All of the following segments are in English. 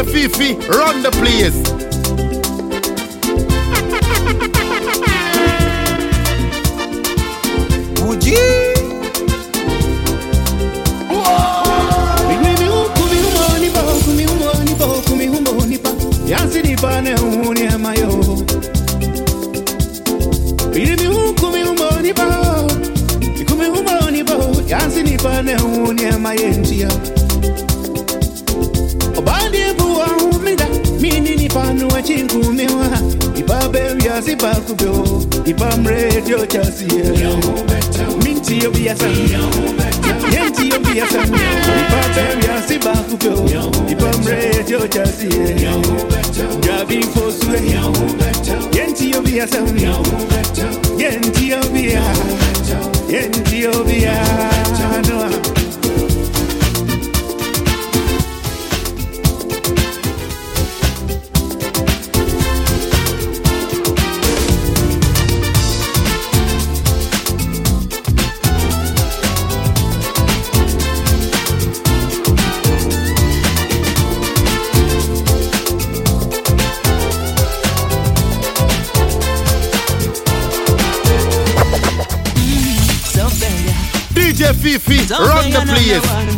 DJ FiiFii, run the place. Uji. Yansinipa ne huni amayo. Biri mi hukumi umonipa. Ikumi umonipa. Yansinipa ne huni amayentia. Obandi Mini nipa nuwa chinkumiwa. Ipa bebi ya sipa kubyo. Ipa mredio chasiye. Minti yo biyasa. Yenti yo biyasa. Ipa bebi ya sipa FiiFii, run the place.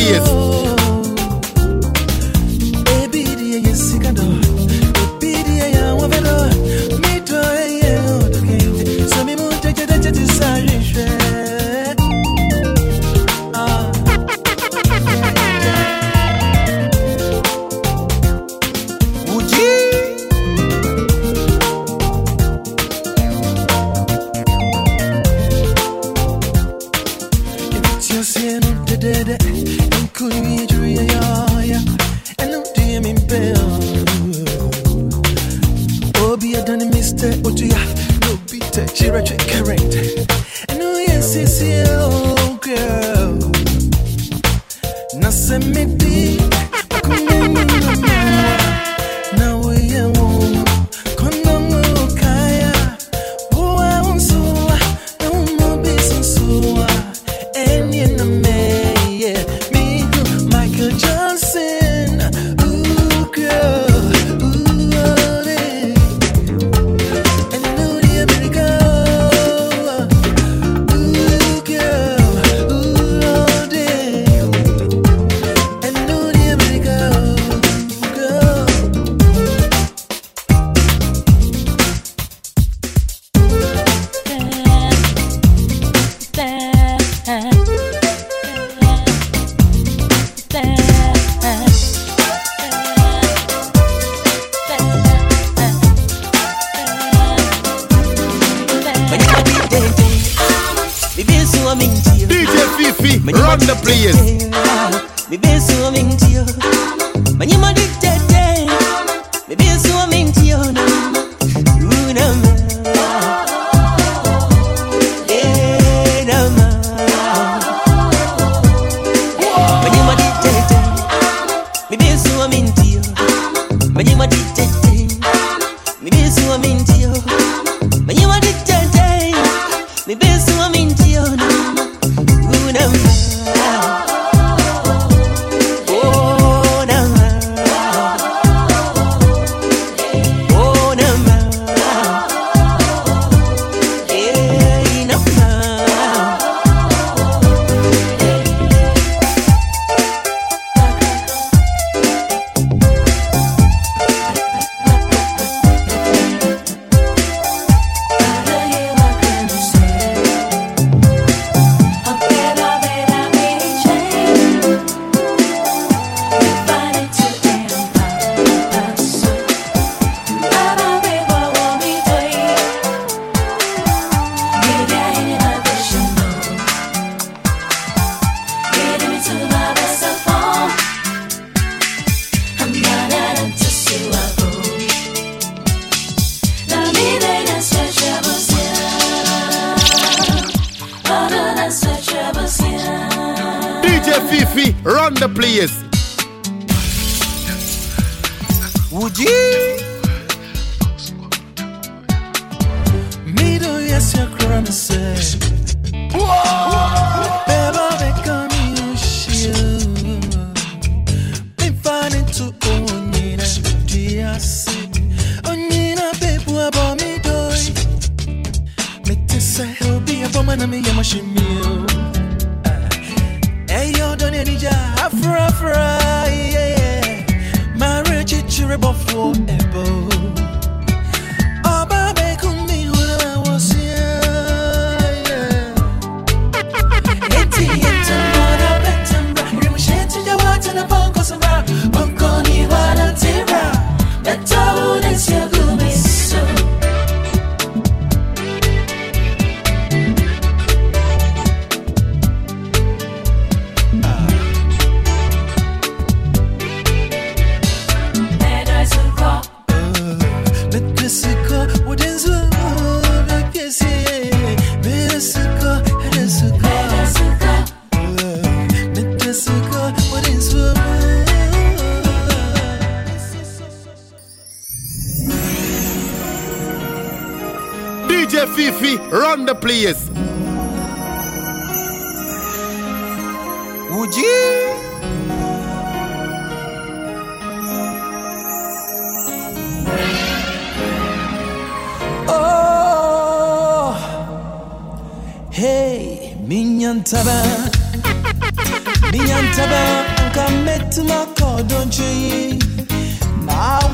40th.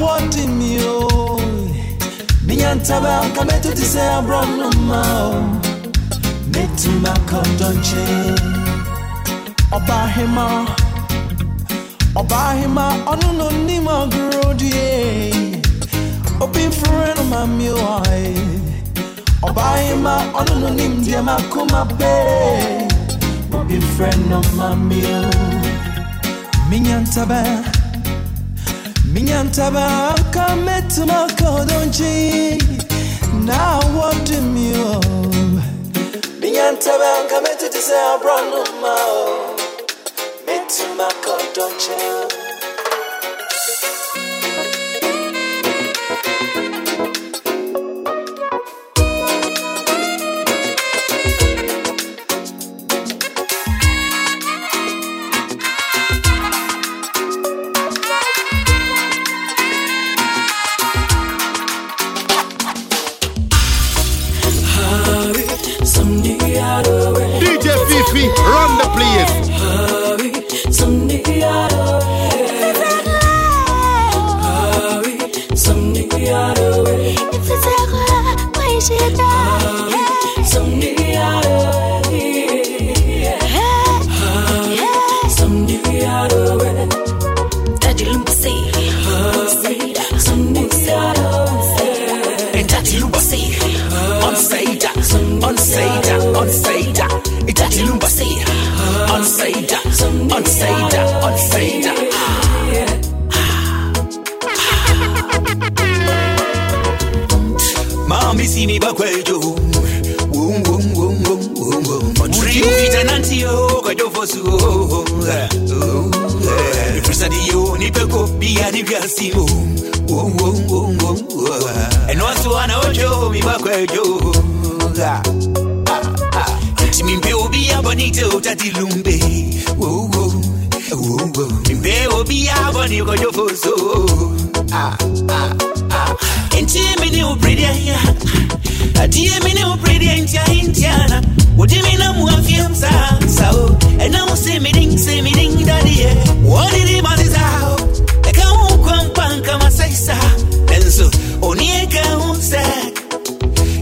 wati mio Minyantaba kametu tise abram no mao Metuma kondonche. Obahima Obahima onu no nima grodie Obi friend ma mio ai Obahima onu no nim dia makuma be Obi friend no ma mio. Minyantaba Minha tabaka metuma kodonji na what me o Minha tabaka metete se abrano ma o metuma kodonji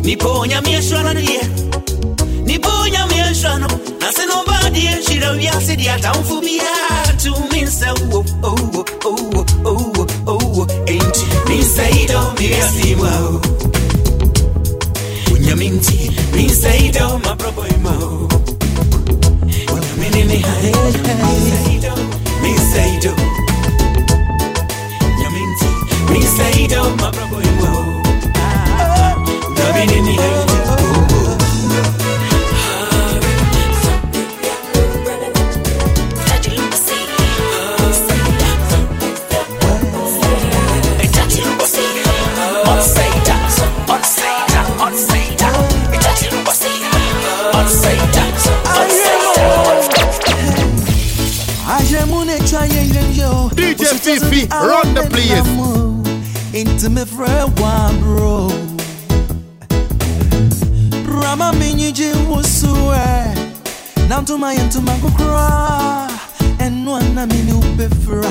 niponyamieshwa nalie niponyamieshwa no nase nobadie nhyira wiase deɛ atamfo enti mensaidɔ mewiase mu ao onyame nti mensaidɔ mabrɔbɔi ma o wine in the air. Run the place. Into one bro. Mami eh. to my cry, and one mtuma kukura Enwa na mini upefura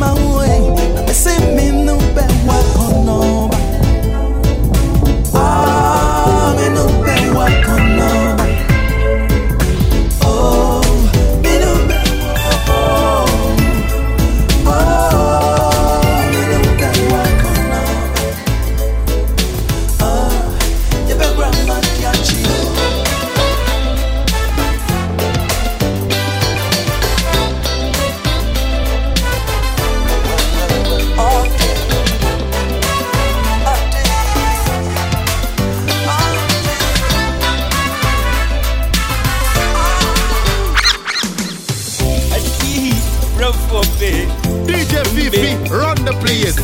my the place.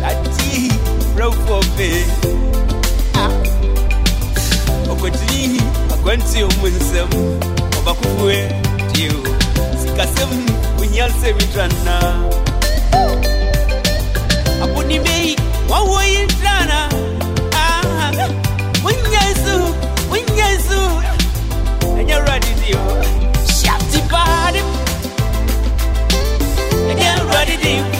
That he broke for me. Ah. Okwetini, akwanti umunsem, obakufue, tiu. Sikasem, unyanse mitrana. Apuni bei, wawo yitrana. Ah, unyansu, unyansu. And you're ready, tiu. Shafty body. And you're ready, tiu.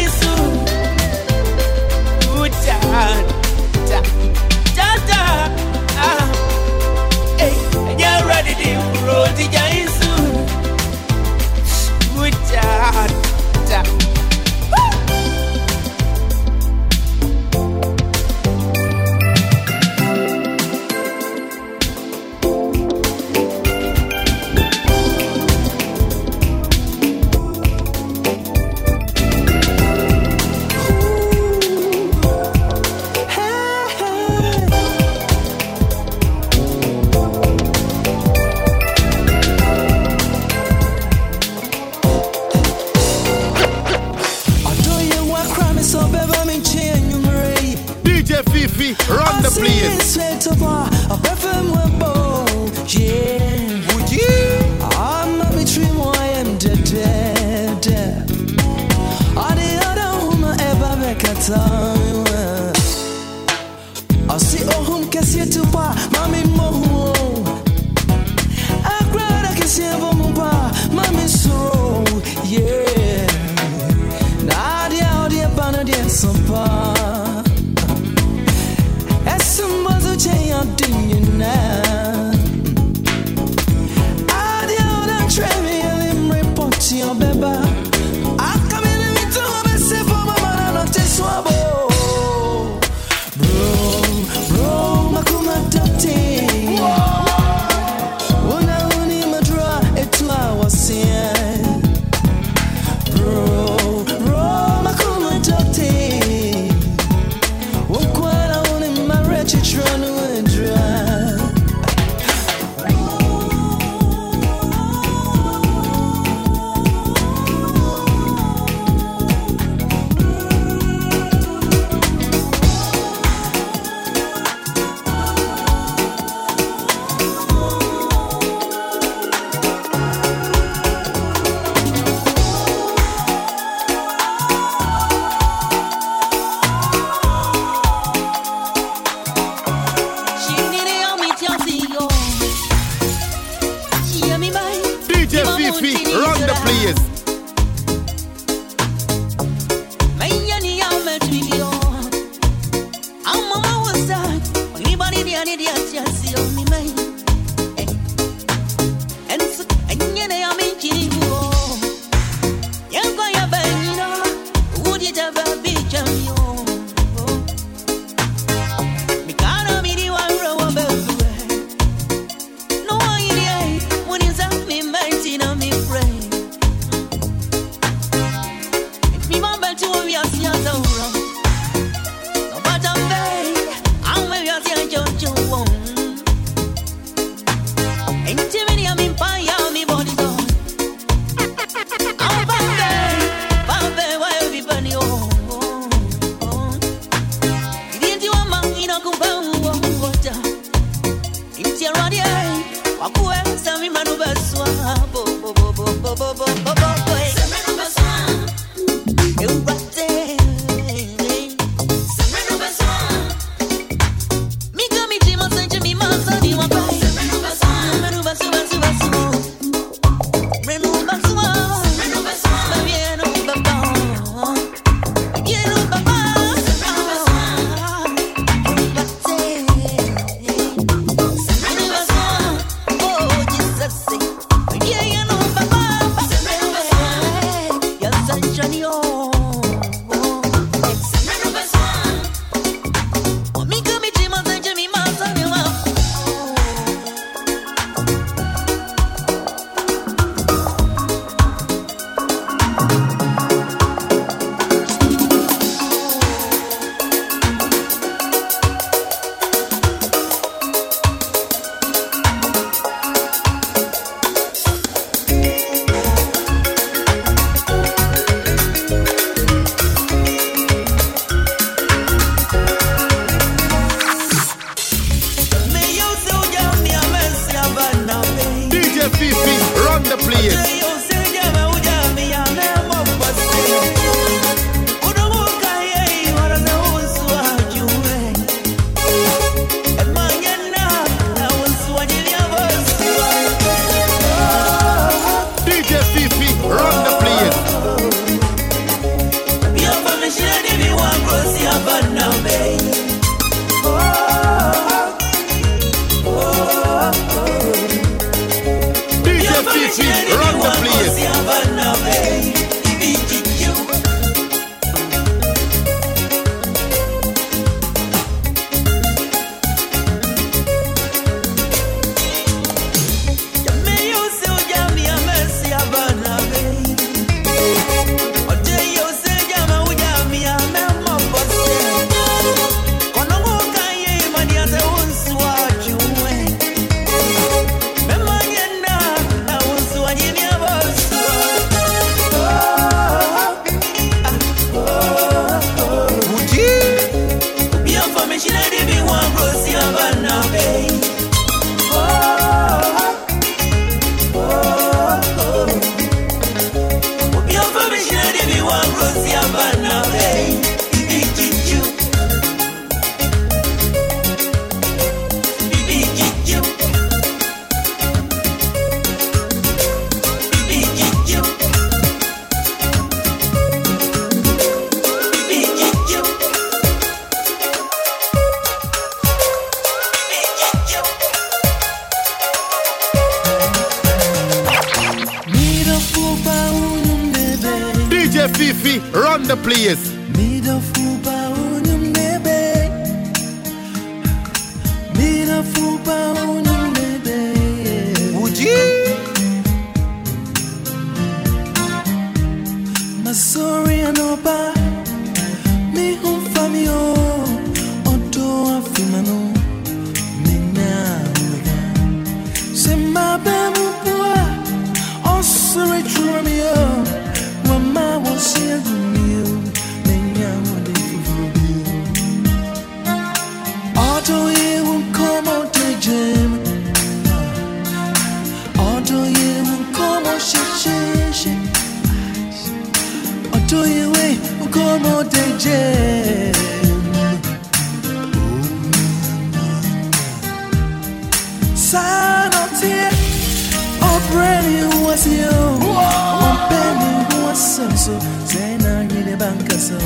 So, say soso zena nyine bankaso.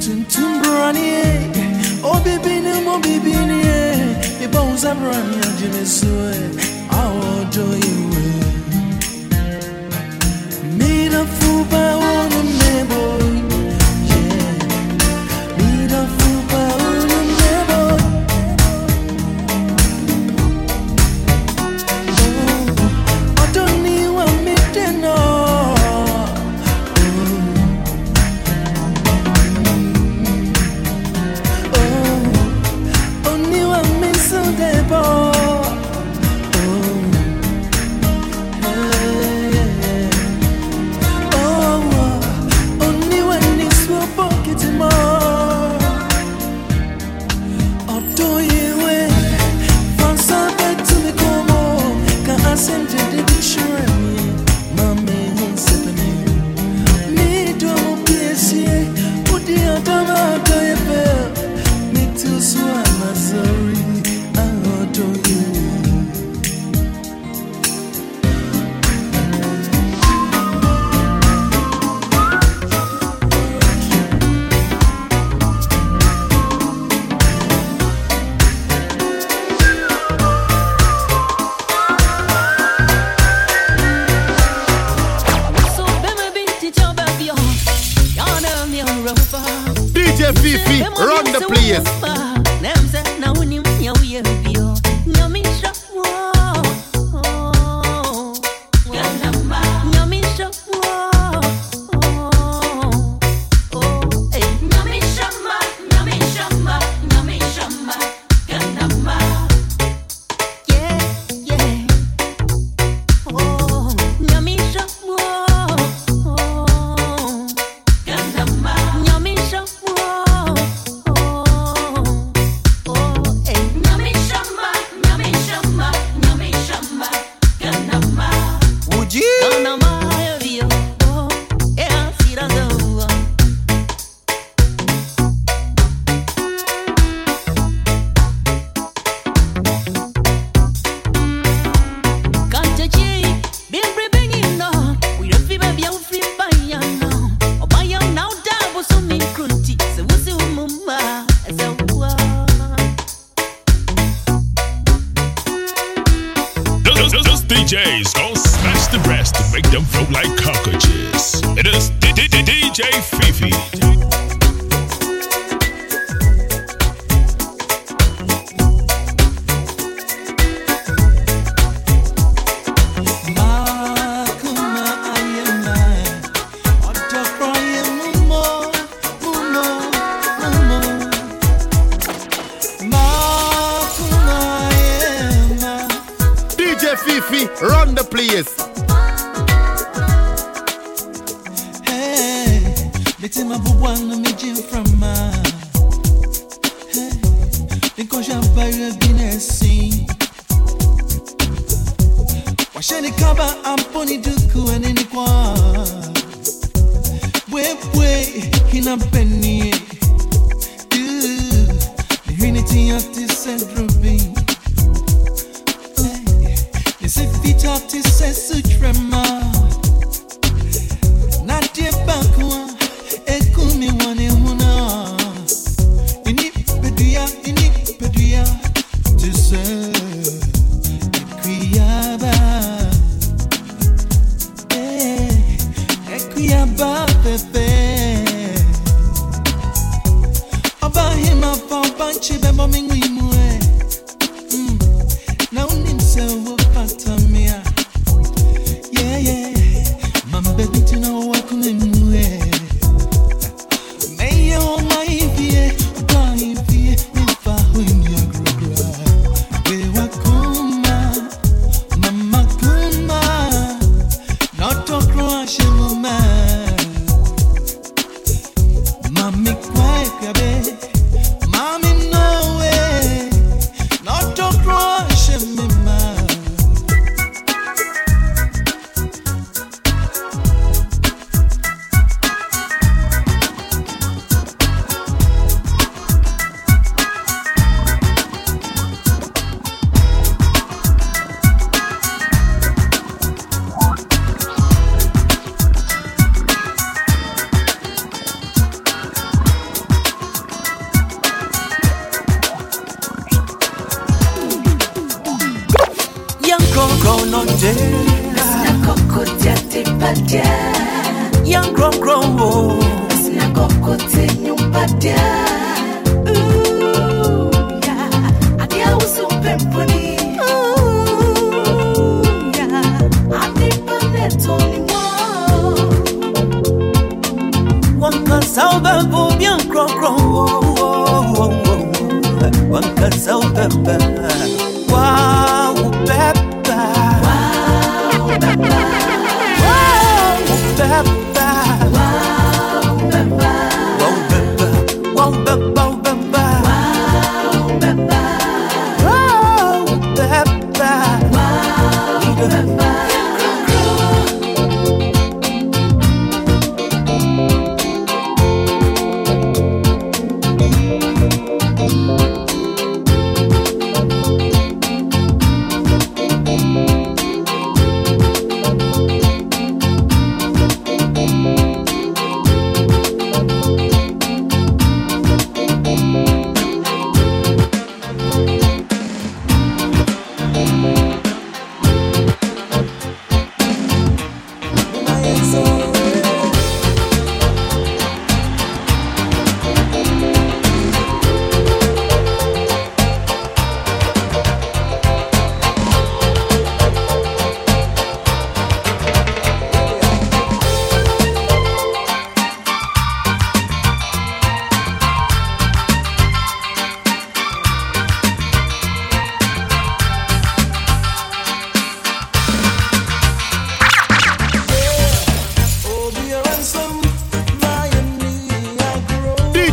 Tuntum brani obibini mo bibini e bibon zamran ya jimesu e awo do you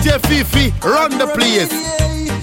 DJ FiiFii, run the place.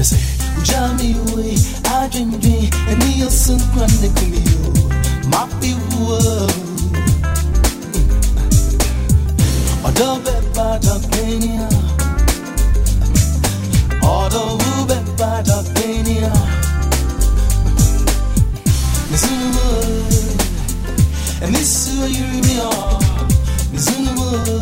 Me say, ujami we, adwin dwin, eni yosun kwane kumi yo. Mapi wo. Odo be ba penia. Odo wu be ba da penia. Me sunu and this is where you me. It's in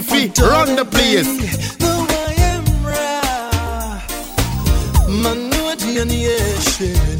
FiiFii, run the place. DJ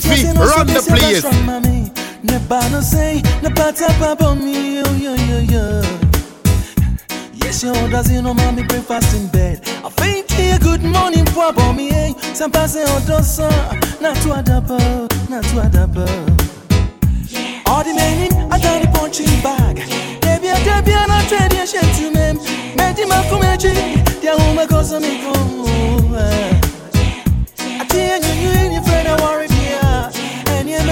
Jiffy, run the place. Nebano say, Nepata Papa yo, yo, yo, yo. Yes, yo, you know, mommy, breakfast in bed. I think you good morning, Papa me, eh? Some pass it dosa, adapa, not adapa. All the men in, I got the punching bag. Debbie, Debbie, and I tell you, shit to me. Made him a comedy, the woman goes. I tell you, you worry.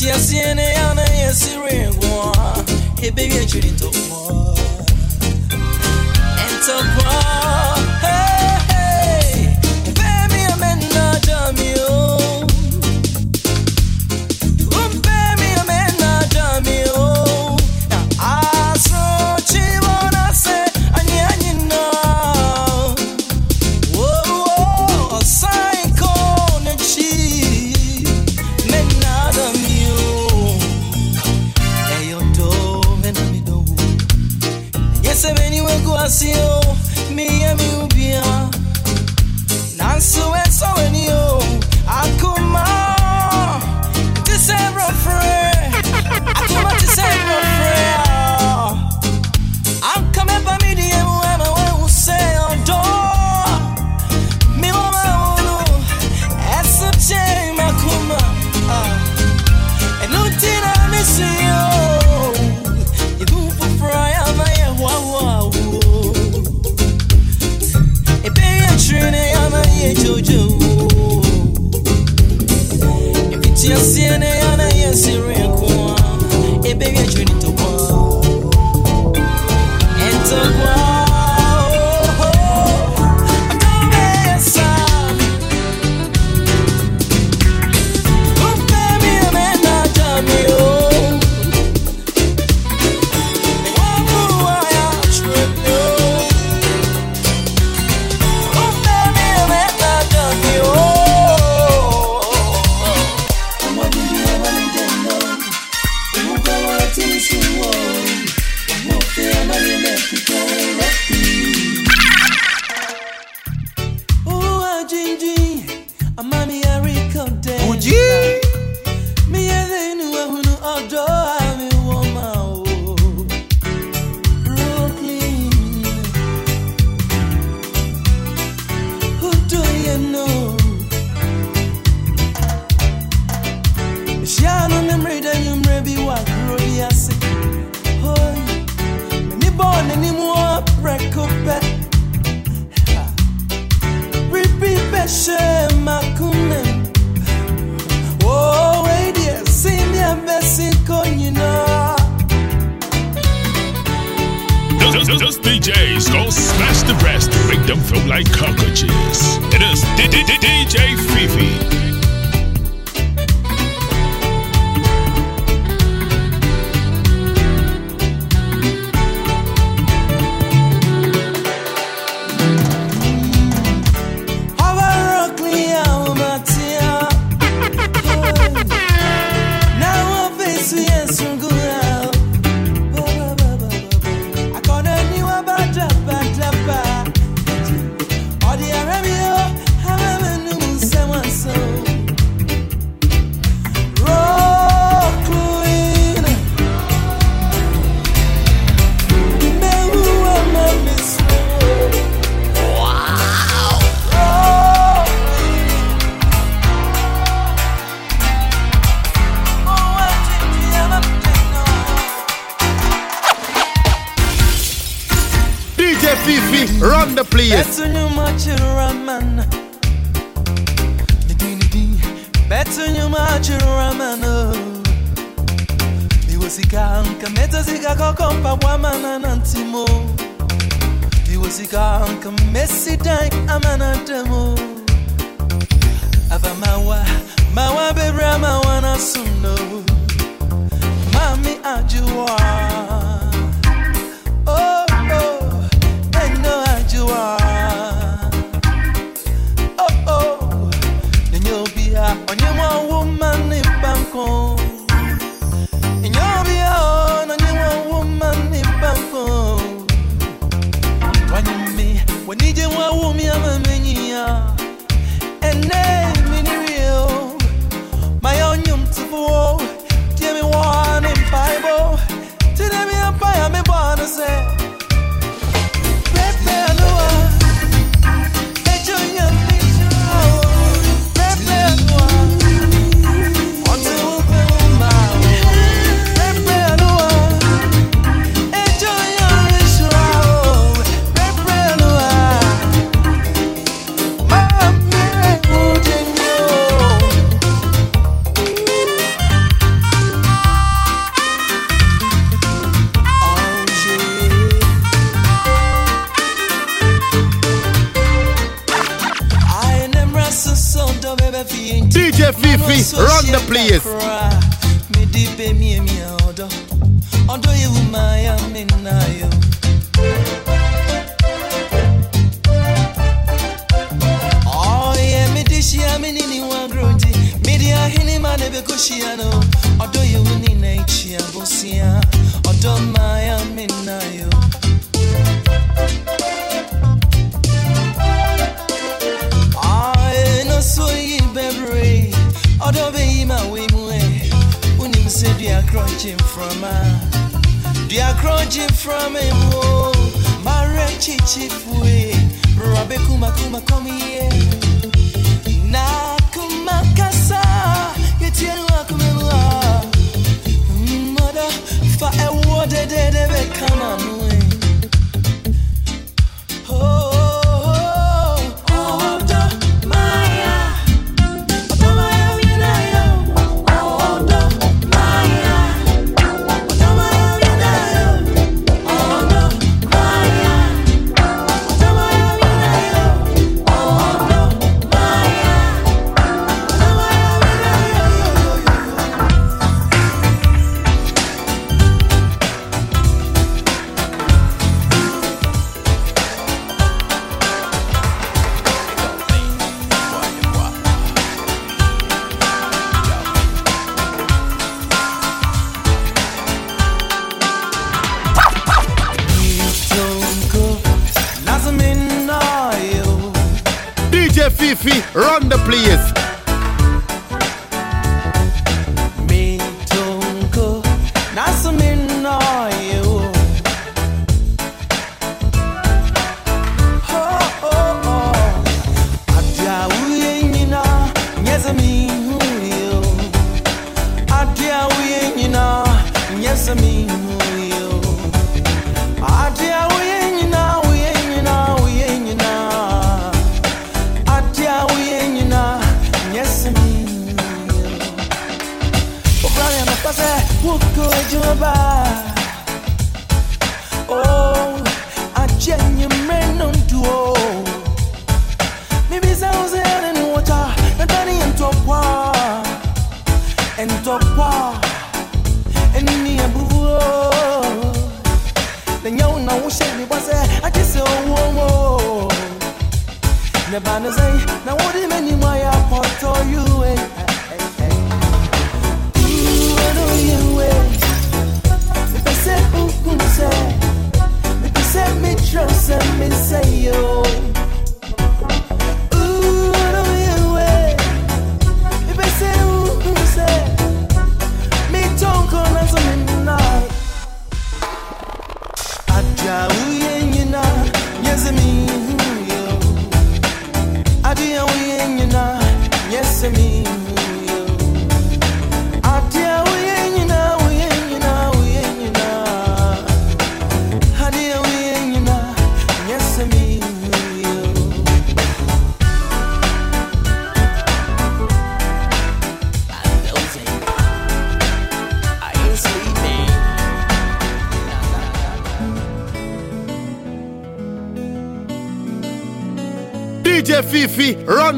Tia siene one. Hey, baby, I need chiri to kwa to kwa Passion, mi you, ou bien. Nan souwe approaching from her. They are approaching from him. Oh, Marechi Chifwe. Rabe Kuma Kuma, come here. Na Kuma Kasa. Yetienu Akumemua. Oh. Mm, mother, for a water, they never come on. Oh.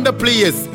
the place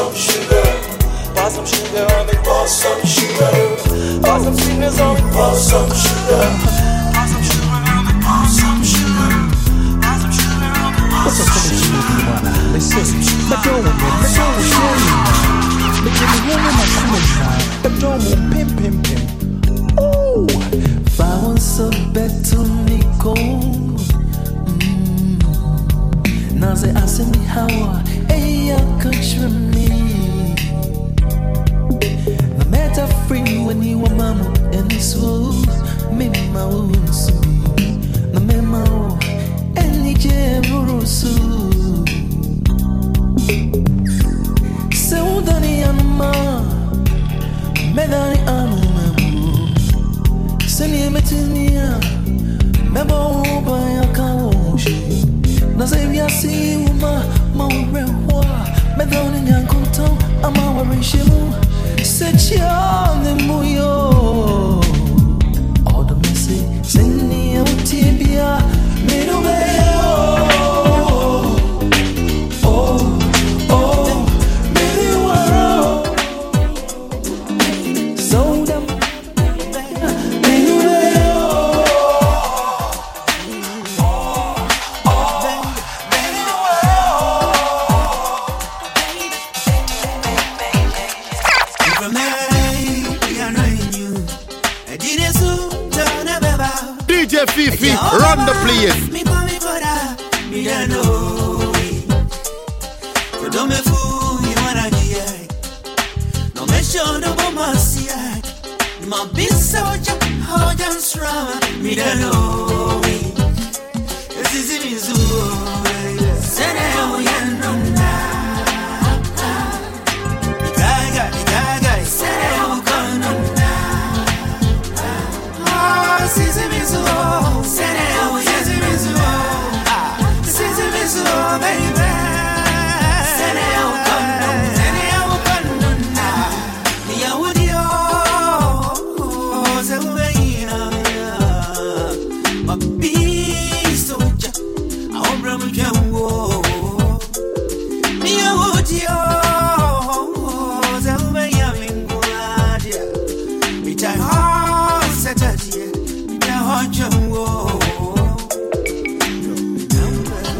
some sugar. Buy some sugar, I think buy some sugar. Buy some sweetness, I think buy some sugar. Buy some sugar, I think buy some sugar. Buy some sugar, I think buy some sugar. Listen, let go of it, let go of it. Let me hear my sunshine. Let go of pim pim pim. Oh, bounce better mm. me kong. Naze asemi hawa, eya country better free when you were mama and so me mau subi na me mau eni me, murusu Seudani anuma medani anuma. Seni metinia mebo ubaya kawoshi. Na sevya si uma mau rewa medani nyankuto ama warishimu seçione muyo Odmesi the utibia mirubea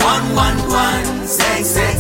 one one one six six.